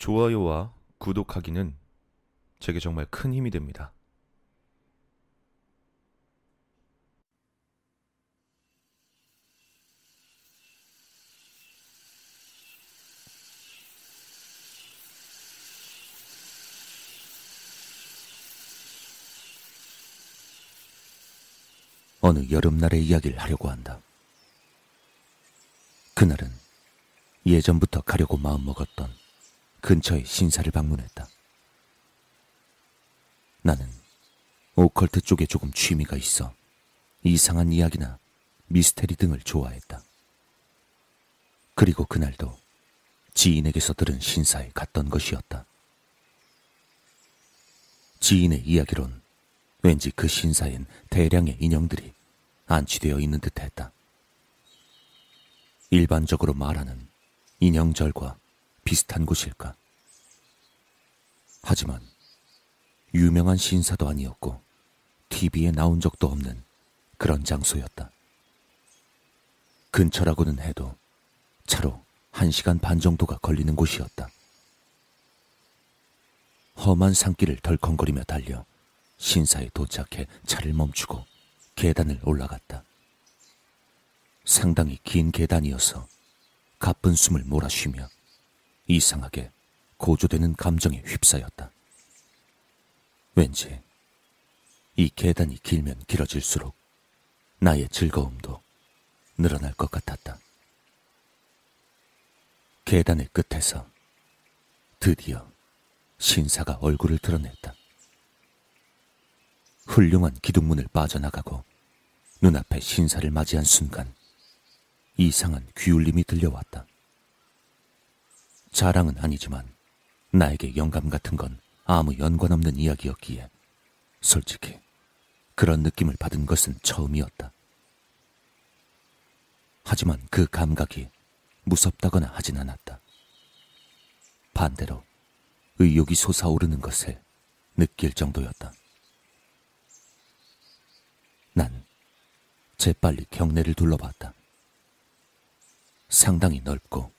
좋아요와 구독하기는 제게 정말 큰 힘이 됩니다. 어느 여름날의 이야기를 하려고 한다. 그날은 예전부터 가려고 마음먹었던 근처의 신사를 방문했다. 나는 오컬트 쪽에 조금 취미가 있어 이상한 이야기나 미스테리 등을 좋아했다. 그리고 그날도 지인에게서 들은 신사에 갔던 것이었다. 지인의 이야기론 왠지 그 신사엔 대량의 인형들이 안치되어 있는 듯 했다. 일반적으로 말하는 인형절과 비슷한 곳일까? 하지만 유명한 신사도 아니었고 TV에 나온 적도 없는 그런 장소였다. 근처라고는 해도 차로 한 시간 반 정도가 걸리는 곳이었다. 험한 산길을 덜컹거리며 달려 신사에 도착해 차를 멈추고 계단을 올라갔다. 상당히 긴 계단이어서 가쁜 숨을 몰아쉬며 이상하게 고조되는 감정에 휩싸였다. 왠지 이 계단이 길면 길어질수록 나의 즐거움도 늘어날 것 같았다. 계단의 끝에서 드디어 신사가 얼굴을 드러냈다. 훌륭한 기둥문을 빠져나가고 눈앞에 신사를 맞이한 순간 이상한 귀울림이 들려왔다. 자랑은 아니지만 나에게 영감 같은 건 아무 연관 없는 이야기였기에 솔직히 그런 느낌을 받은 것은 처음이었다. 하지만 그 감각이 무섭다거나 하진 않았다. 반대로 의욕이 솟아오르는 것을 느낄 정도였다. 난 재빨리 경내를 둘러봤다. 상당히 넓고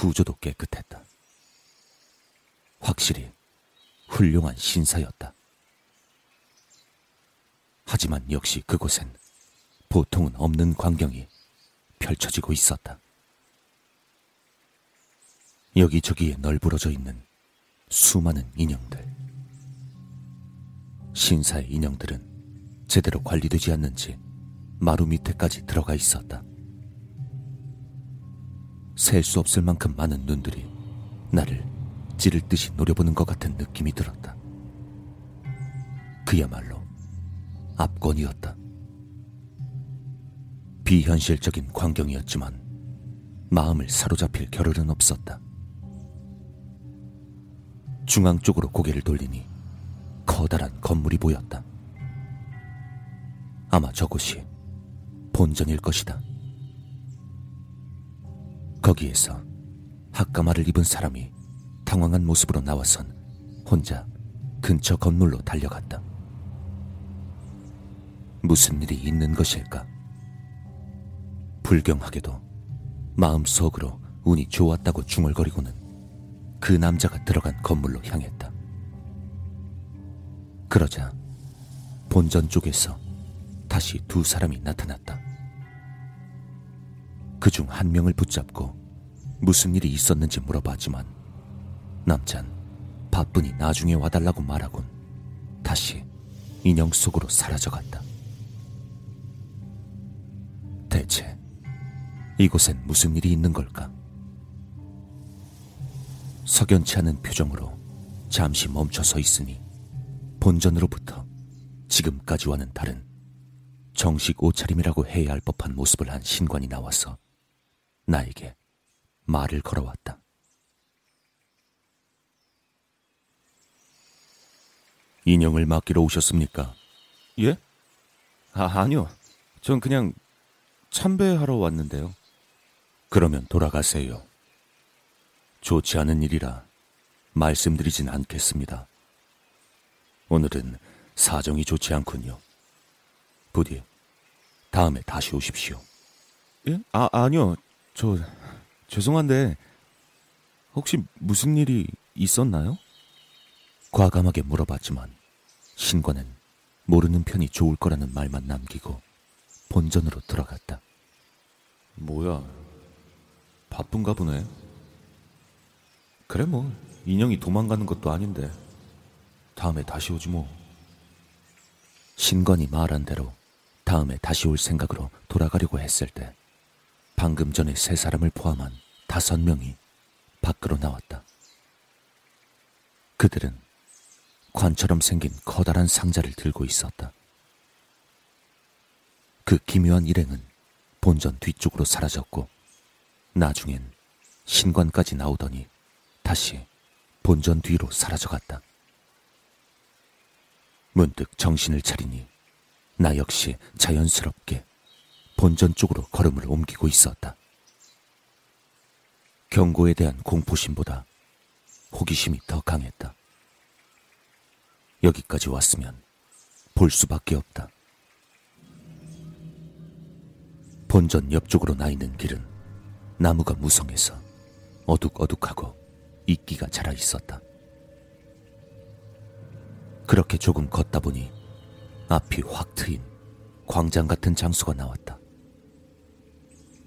구조도 깨끗했다. 확실히 훌륭한 신사였다. 하지만 역시 그곳엔 보통은 없는 광경이 펼쳐지고 있었다. 여기저기에 널브러져 있는 수많은 인형들. 신사의 인형들은 제대로 관리되지 않는지 마루 밑에까지 들어가 있었다. 셀 수 없을 만큼 많은 눈들이 나를 찌를 듯이 노려보는 것 같은 느낌이 들었다. 그야말로 압권이었다. 비현실적인 광경이었지만 마음을 사로잡힐 겨를은 없었다. 중앙 쪽으로 고개를 돌리니 커다란 건물이 보였다. 아마 저곳이 본전일 것이다. 거기에서 학가마를 입은 사람이 당황한 모습으로 나와선 혼자 근처 건물로 달려갔다. 무슨 일이 있는 것일까? 불경하게도 마음속으로 운이 좋았다고 중얼거리고는 그 남자가 들어간 건물로 향했다. 그러자 본전 쪽에서 다시 두 사람이 나타났다. 그 중 한 명을 붙잡고 무슨 일이 있었는지 물어봤지만 남잔 바쁘니 나중에 와달라고 말하곤 다시 인형 속으로 사라져갔다. 대체 이곳엔 무슨 일이 있는 걸까? 석연치 않은 표정으로 잠시 멈춰 서 있으니 본전으로부터 지금까지와는 다른 정식 옷차림이라고 해야 할 법한 모습을 한 신관이 나와서 나에게 말을 걸어왔다. 인형을 맡기러 오셨습니까? 예? 아, 아니요. 전 그냥 참배하러 왔는데요. 그러면 돌아가세요. 좋지 않은 일이라 말씀드리진 않겠습니다. 오늘은 사정이 좋지 않군요. 부디 다음에 다시 오십시오. 예? 아, 아니요. 저 죄송한데 혹시 무슨 일이 있었나요? 과감하게 물어봤지만 신관은 모르는 편이 좋을 거라는 말만 남기고 본전으로 들어갔다. 뭐야, 바쁜가 보네. 그래 뭐 인형이 도망가는 것도 아닌데 다음에 다시 오지 뭐. 신관이 말한 대로 다음에 다시 올 생각으로 돌아가려고 했을 때 방금 전에 세 사람을 포함한 다섯 명이 밖으로 나왔다. 그들은 관처럼 생긴 커다란 상자를 들고 있었다. 그 기묘한 일행은 본전 뒤쪽으로 사라졌고 나중엔 신관까지 나오더니 다시 본전 뒤로 사라져갔다. 문득 정신을 차리니 나 역시 자연스럽게 본전 쪽으로 걸음을 옮기고 있었다. 경고에 대한 공포심보다 호기심이 더 강했다. 여기까지 왔으면 볼 수밖에 없다. 본전 옆쪽으로 나 있는 길은 나무가 무성해서 어둑어둑하고 이끼가 자라 있었다. 그렇게 조금 걷다 보니 앞이 확 트인 광장 같은 장소가 나왔다.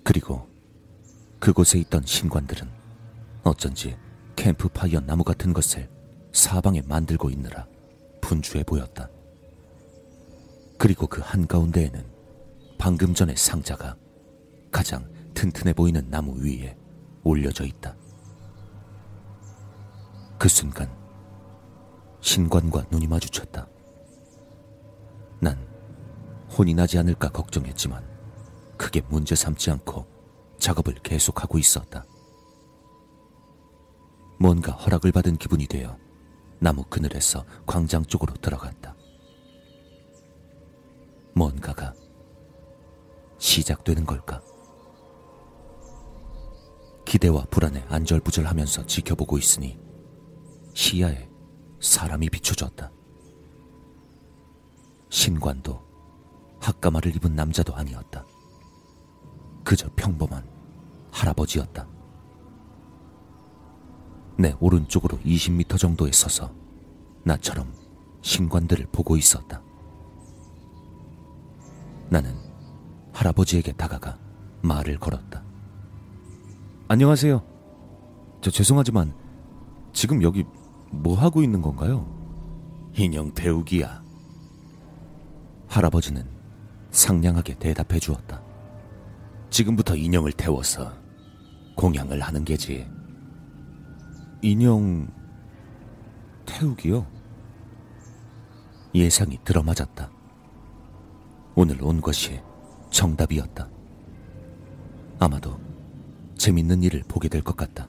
그리고 그곳에 있던 신관들은 어쩐지 캠프파이어 나무 같은 것을 사방에 만들고 있느라 분주해 보였다. 그리고 그 한가운데에는 방금 전의 상자가 가장 튼튼해 보이는 나무 위에 올려져 있다. 그 순간 신관과 눈이 마주쳤다. 난 혼이 나지 않을까 걱정했지만 크게 문제 삼지 않고 작업을 계속하고 있었다. 뭔가 허락을 받은 기분이 되어 나무 그늘에서 광장 쪽으로 들어갔다. 뭔가가 시작되는 걸까? 기대와 불안에 안절부절하면서 지켜보고 있으니 시야에 사람이 비춰졌다. 신관도 학가마를 입은 남자도 아니었다. 그저 평범한 할아버지였다. 내 오른쪽으로 20m 정도에 서서 나처럼 신관들을 보고 있었다. 나는 할아버지에게 다가가 말을 걸었다. 안녕하세요. 저 죄송하지만 지금 여기 뭐 하고 있는 건가요? 인형 태우기야. 할아버지는 상냥하게 대답해 주었다. 지금부터 인형을 태워서 공양을 하는 게지. 인형 태우기요? 예상이 들어맞았다. 오늘 온 것이 정답이었다. 아마도 재밌는 일을 보게 될 것 같다.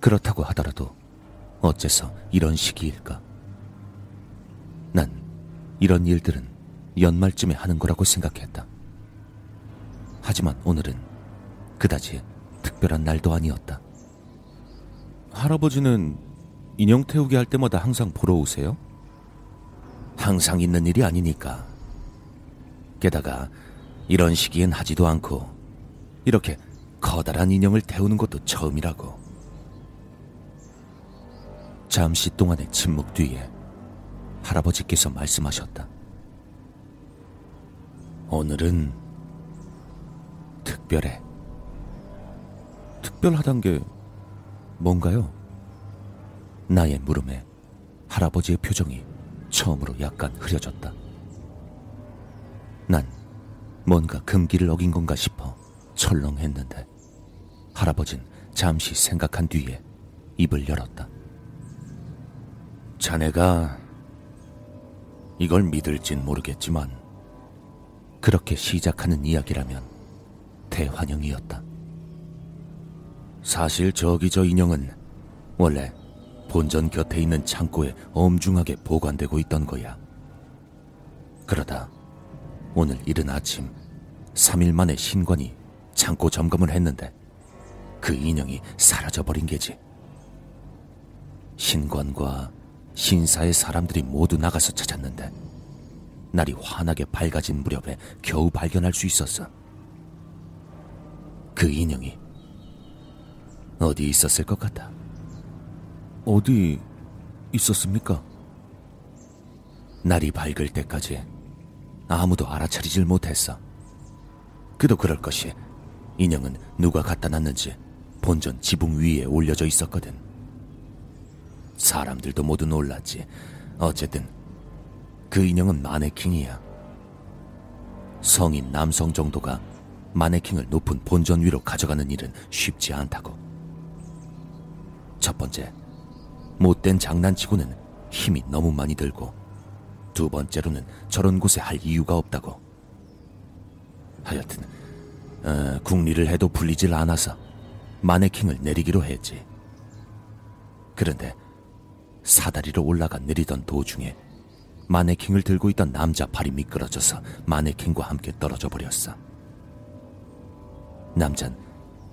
그렇다고 하더라도 어째서 이런 시기일까? 난 이런 일들은 연말쯤에 하는 거라고 생각했다. 하지만 오늘은 그다지 특별한 날도 아니었다. 할아버지는 인형 태우기 할 때마다 항상 보러 오세요? 항상 있는 일이 아니니까. 게다가 이런 시기엔 하지도 않고 이렇게 커다란 인형을 태우는 것도 처음이라고. 잠시 동안의 침묵 뒤에 할아버지께서 말씀하셨다. 오늘은 특별해. 특별하단 게 뭔가요? 나의 물음에 할아버지의 표정이 처음으로 약간 흐려졌다. 난 뭔가 금기를 어긴 건가 싶어 철렁했는데 할아버진 잠시 생각한 뒤에 입을 열었다. 자네가 이걸 믿을진 모르겠지만 그렇게 시작하는 이야기라면 대환영이었다. 사실 저기 저 인형은 원래 본전 곁에 있는 창고에 엄중하게 보관되고 있던 거야. 그러다 오늘 이른 아침 3일 만에 신관이 창고 점검을 했는데 그 인형이 사라져버린 게지. 신관과 신사의 사람들이 모두 나가서 찾았는데 날이 환하게 밝아진 무렵에 겨우 발견할 수 있었어. 그 인형이 어디 있었을 것 같아. 어디 있었습니까? 날이 밝을 때까지 아무도 알아차리질 못했어. 그도 그럴 것이 인형은 누가 갖다 놨는지 본전 지붕 위에 올려져 있었거든. 사람들도 모두 놀랐지. 어쨌든 그 인형은 마네킹이야. 성인 남성 정도가 마네킹을 높은 본전 위로 가져가는 일은 쉽지 않다고. 첫 번째, 못된 장난치고는 힘이 너무 많이 들고, 두 번째로는 저런 곳에 할 이유가 없다고. 하여튼, 어, 국리를 해도 풀리질 않아서 마네킹을 내리기로 했지. 그런데 사다리로 올라가 내리던 도중에 마네킹을 들고 있던 남자 팔이 미끄러져서 마네킹과 함께 떨어져 버렸어. 남잔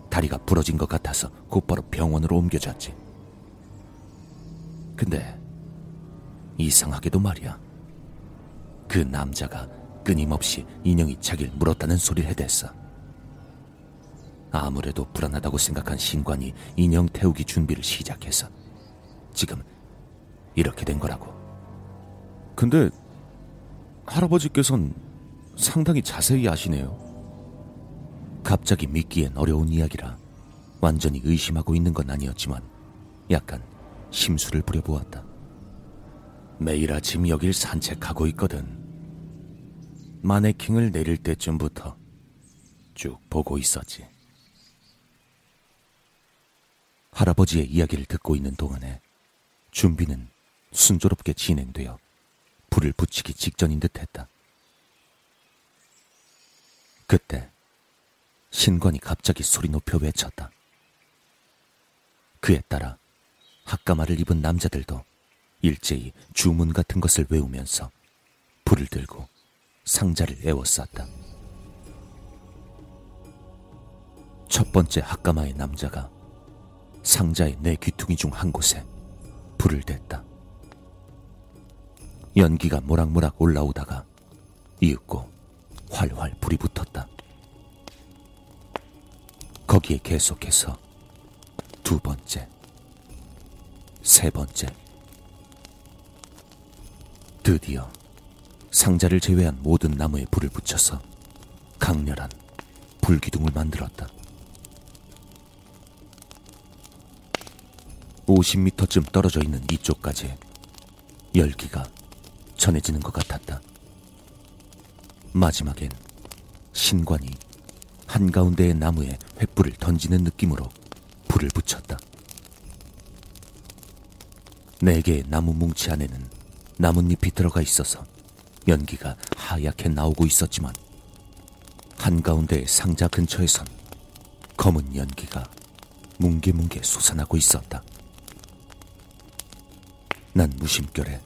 다리가 부러진 것 같아서 곧바로 병원으로 옮겨졌지. 근데 이상하게도 말이야. 그 남자가 끊임없이 인형이 자기를 물었다는 소리를 해댔어. 아무래도 불안하다고 생각한 신관이 인형 태우기 준비를 시작해서 지금 이렇게 된 거라고. 근데 할아버지께선 상당히 자세히 아시네요. 갑자기 믿기엔 어려운 이야기라 완전히 의심하고 있는 건 아니었지만 약간 심술을 부려보았다. 매일 아침 여길 산책하고 있거든. 마네킹을 내릴 때쯤부터 쭉 보고 있었지. 할아버지의 이야기를 듣고 있는 동안에 준비는 순조롭게 진행되어 불을 붙이기 직전인 듯 했다. 그때 신관이 갑자기 소리 높여 외쳤다. 그에 따라 학가마를 입은 남자들도 일제히 주문 같은 것을 외우면서 불을 들고 상자를 에워쌌다. 첫 번째 학가마의 남자가 상자의 내 귀퉁이 중 한 곳에 불을 댔다. 연기가 모락모락 올라오다가 이윽고 활활 불이 붙었다. 거기에 계속해서 두 번째, 세 번째. 드디어 상자를 제외한 모든 나무에 불을 붙여서 강렬한 불기둥을 만들었다. 50미터쯤 떨어져 있는 이쪽까지 열기가 전해지는 것 같았다. 마지막엔 신관이 한가운데의 나무에 횃불을 던지는 느낌으로 불을 붙였다. 네 개의 나무 뭉치 안에는 나뭇잎이 들어가 있어서 연기가 하얗게 나오고 있었지만 한가운데의 상자 근처에선 검은 연기가 뭉게뭉게 솟아나고 있었다. 난 무심결에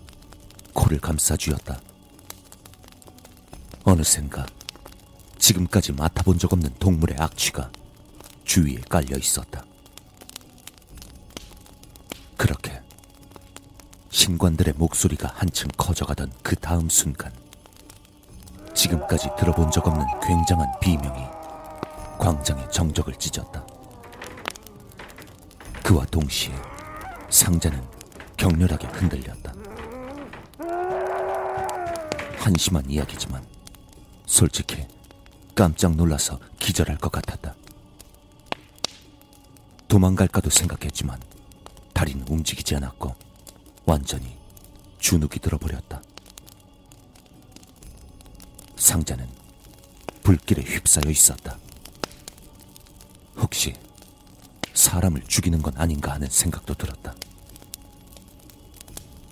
코를 감싸 쥐었다. 어느샌가 지금까지 맡아본 적 없는 동물의 악취가 주위에 깔려 있었다. 그렇게 신관들의 목소리가 한층 커져가던 그 다음 순간 지금까지 들어본 적 없는 굉장한 비명이 광장의 정적을 찢었다. 그와 동시에 상자는 격렬하게 흔들렸다. 한심한 이야기지만 솔직히 깜짝 놀라서 기절할 것 같았다. 도망갈까도 생각했지만 다리는 움직이지 않았고 완전히 주눅이 들어버렸다. 상자는 불길에 휩싸여 있었다. 혹시 사람을 죽이는 건 아닌가 하는 생각도 들었다.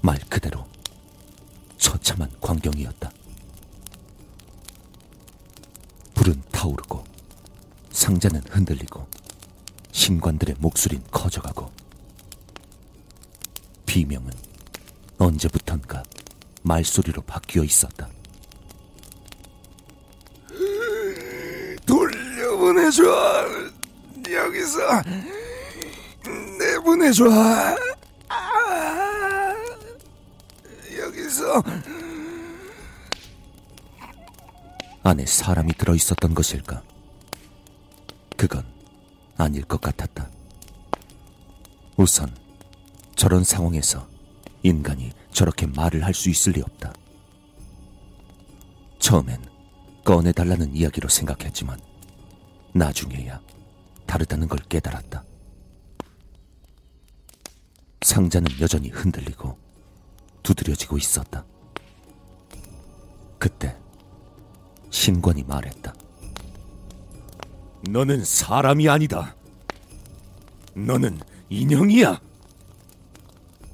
말 그대로 처참한 광경이었다. 불은 타오르고 상자는 흔들리고 신관들의 목소리는 커져가고 비명은 언제부턴가 말소리로 바뀌어 있었다. 돌려보내줘. 여기서 내보내줘. 아, 여기서 안에 사람이 들어 있었던 것일까? 그건 아닐 것 같았다. 우선 저런 상황에서 인간이 저렇게 말을 할 수 있을 리 없다. 처음엔 꺼내달라는 이야기로 생각했지만 나중에야 다르다는 걸 깨달았다. 상자는 여전히 흔들리고 두드려지고 있었다. 그때 신관이 말했다. 너는 사람이 아니다. 너는 인형이야.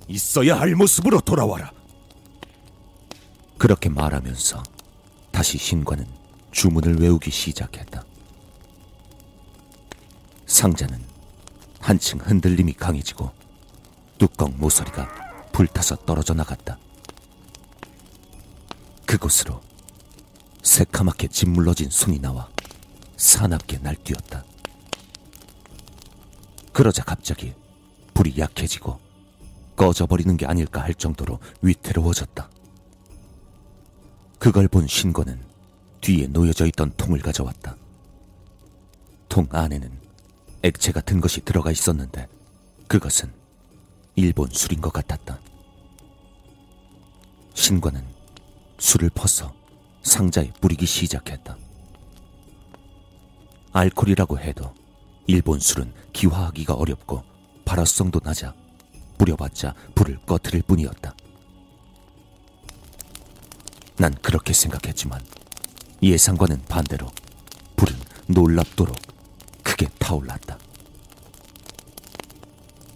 있어야 할 모습으로 돌아와라. 그렇게 말하면서 다시 신관은 주문을 외우기 시작했다. 상자는 한층 흔들림이 강해지고 뚜껑 모서리가 불타서 떨어져 나갔다. 그곳으로 새카맣게 짓물러진 손이 나와 사납게 날뛰었다. 그러자 갑자기 불이 약해지고 꺼져버리는 게 아닐까 할 정도로 위태로워졌다. 그걸 본 신고는 뒤에 놓여져 있던 통을 가져왔다. 통 안에는 액체 같은 것이 들어가 있었는데 그것은 일본 술인 것 같았다. 신관은 술을 퍼서 상자에 뿌리기 시작했다. 알코올이라고 해도 일본 술은 기화하기가 어렵고 발화성도 낮아 뿌려봤자 불을 꺼트릴 뿐이었다. 난 그렇게 생각했지만 예상과는 반대로 불은 놀랍도록 크게 타올랐다.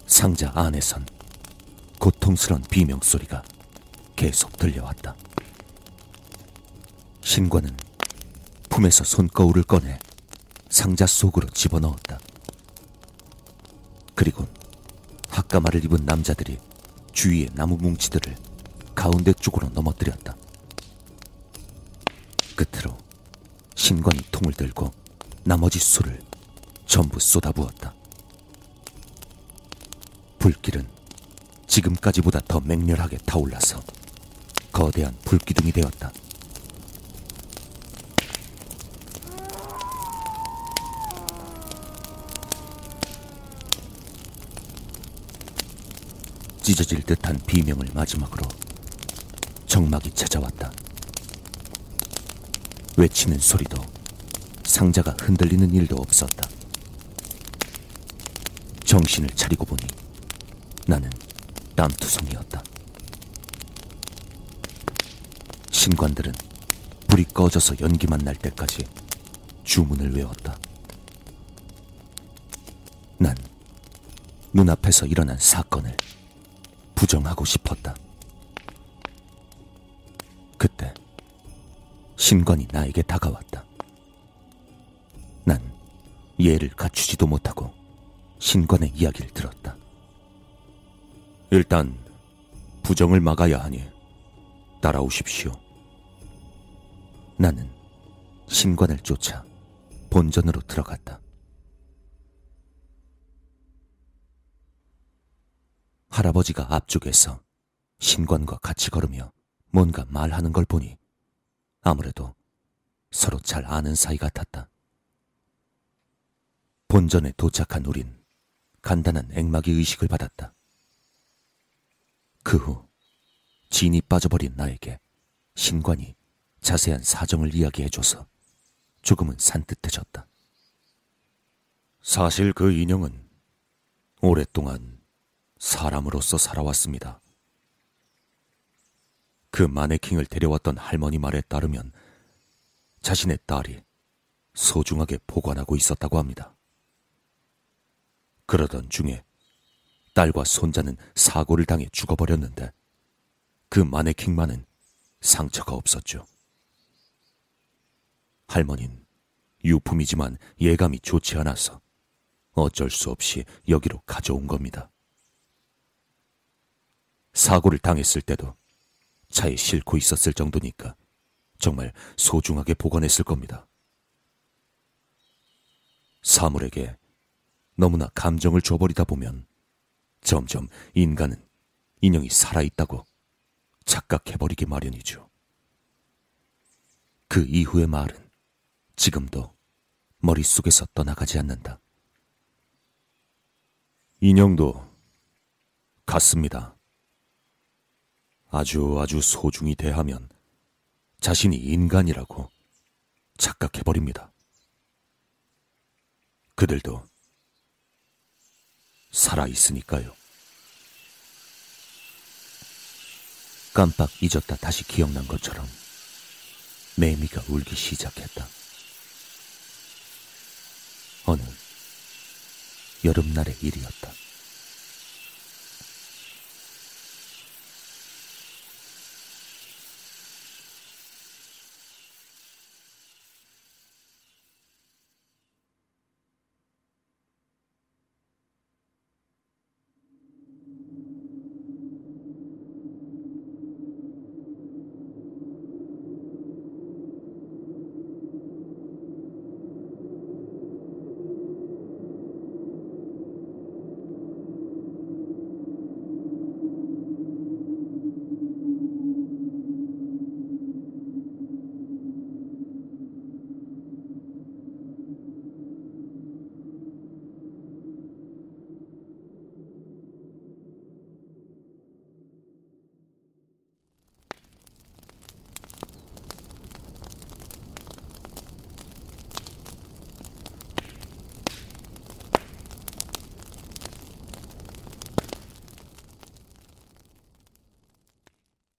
상자 안에선 고통스런 비명 소리가 계속 들려왔다. 신관은 품에서 손거울을 꺼내 상자 속으로 집어넣었다. 그리고 학가마를 입은 남자들이 주위의 나무 뭉치들을 가운데 쪽으로 넘어뜨렸다. 끝으로 신관이 통을 들고 나머지 술을 전부 쏟아부었다. 불길은 지금까지보다 더 맹렬하게 타올라서 거대한 불기둥이 되었다. 찢어질 듯한 비명을 마지막으로 정막이 찾아왔다. 외치는 소리도 상자가 흔들리는 일도 없었다. 정신을 차리고 보니 나는 땀투성이었다. 신관들은 불이 꺼져서 연기만 날 때까지 주문을 외웠다. 난 눈앞에서 일어난 사건을 부정하고 싶었다. 그때 신관이 나에게 다가왔다. 난 예를 갖추지도 못하고 신관의 이야기를 들었다. 일단 부정을 막아야 하니 따라오십시오. 나는 신관을 쫓아 본전으로 들어갔다. 할아버지가 앞쪽에서 신관과 같이 걸으며 뭔가 말하는 걸 보니 아무래도 서로 잘 아는 사이 같았다. 본전에 도착한 우린 간단한 액막이 의식을 받았다. 그 후 진이 빠져버린 나에게 신관이 자세한 사정을 이야기해줘서 조금은 산뜻해졌다. 사실 그 인형은 오랫동안 사람으로서 살아왔습니다. 그 마네킹을 데려왔던 할머니 말에 따르면 자신의 딸이 소중하게 보관하고 있었다고 합니다. 그러던 중에 딸과 손자는 사고를 당해 죽어버렸는데 그 마네킹만은 상처가 없었죠. 할머니는 유품이지만 예감이 좋지 않아서 어쩔 수 없이 여기로 가져온 겁니다. 사고를 당했을 때도 차에 싣고 있었을 정도니까 정말 소중하게 보관했을 겁니다. 사물에게 너무나 감정을 줘버리다 보면 점점 인간은 인형이 살아있다고 착각해버리기 마련이죠. 그 이후의 말은 지금도 머릿속에서 떠나가지 않는다. 인형도 같습니다. 아주 아주 소중히 대하면 자신이 인간이라고 착각해버립니다. 그들도 살아있으니까요. 깜빡 잊었다 다시 기억난 것처럼 매미가 울기 시작했다. 어느 여름날의 일이었다.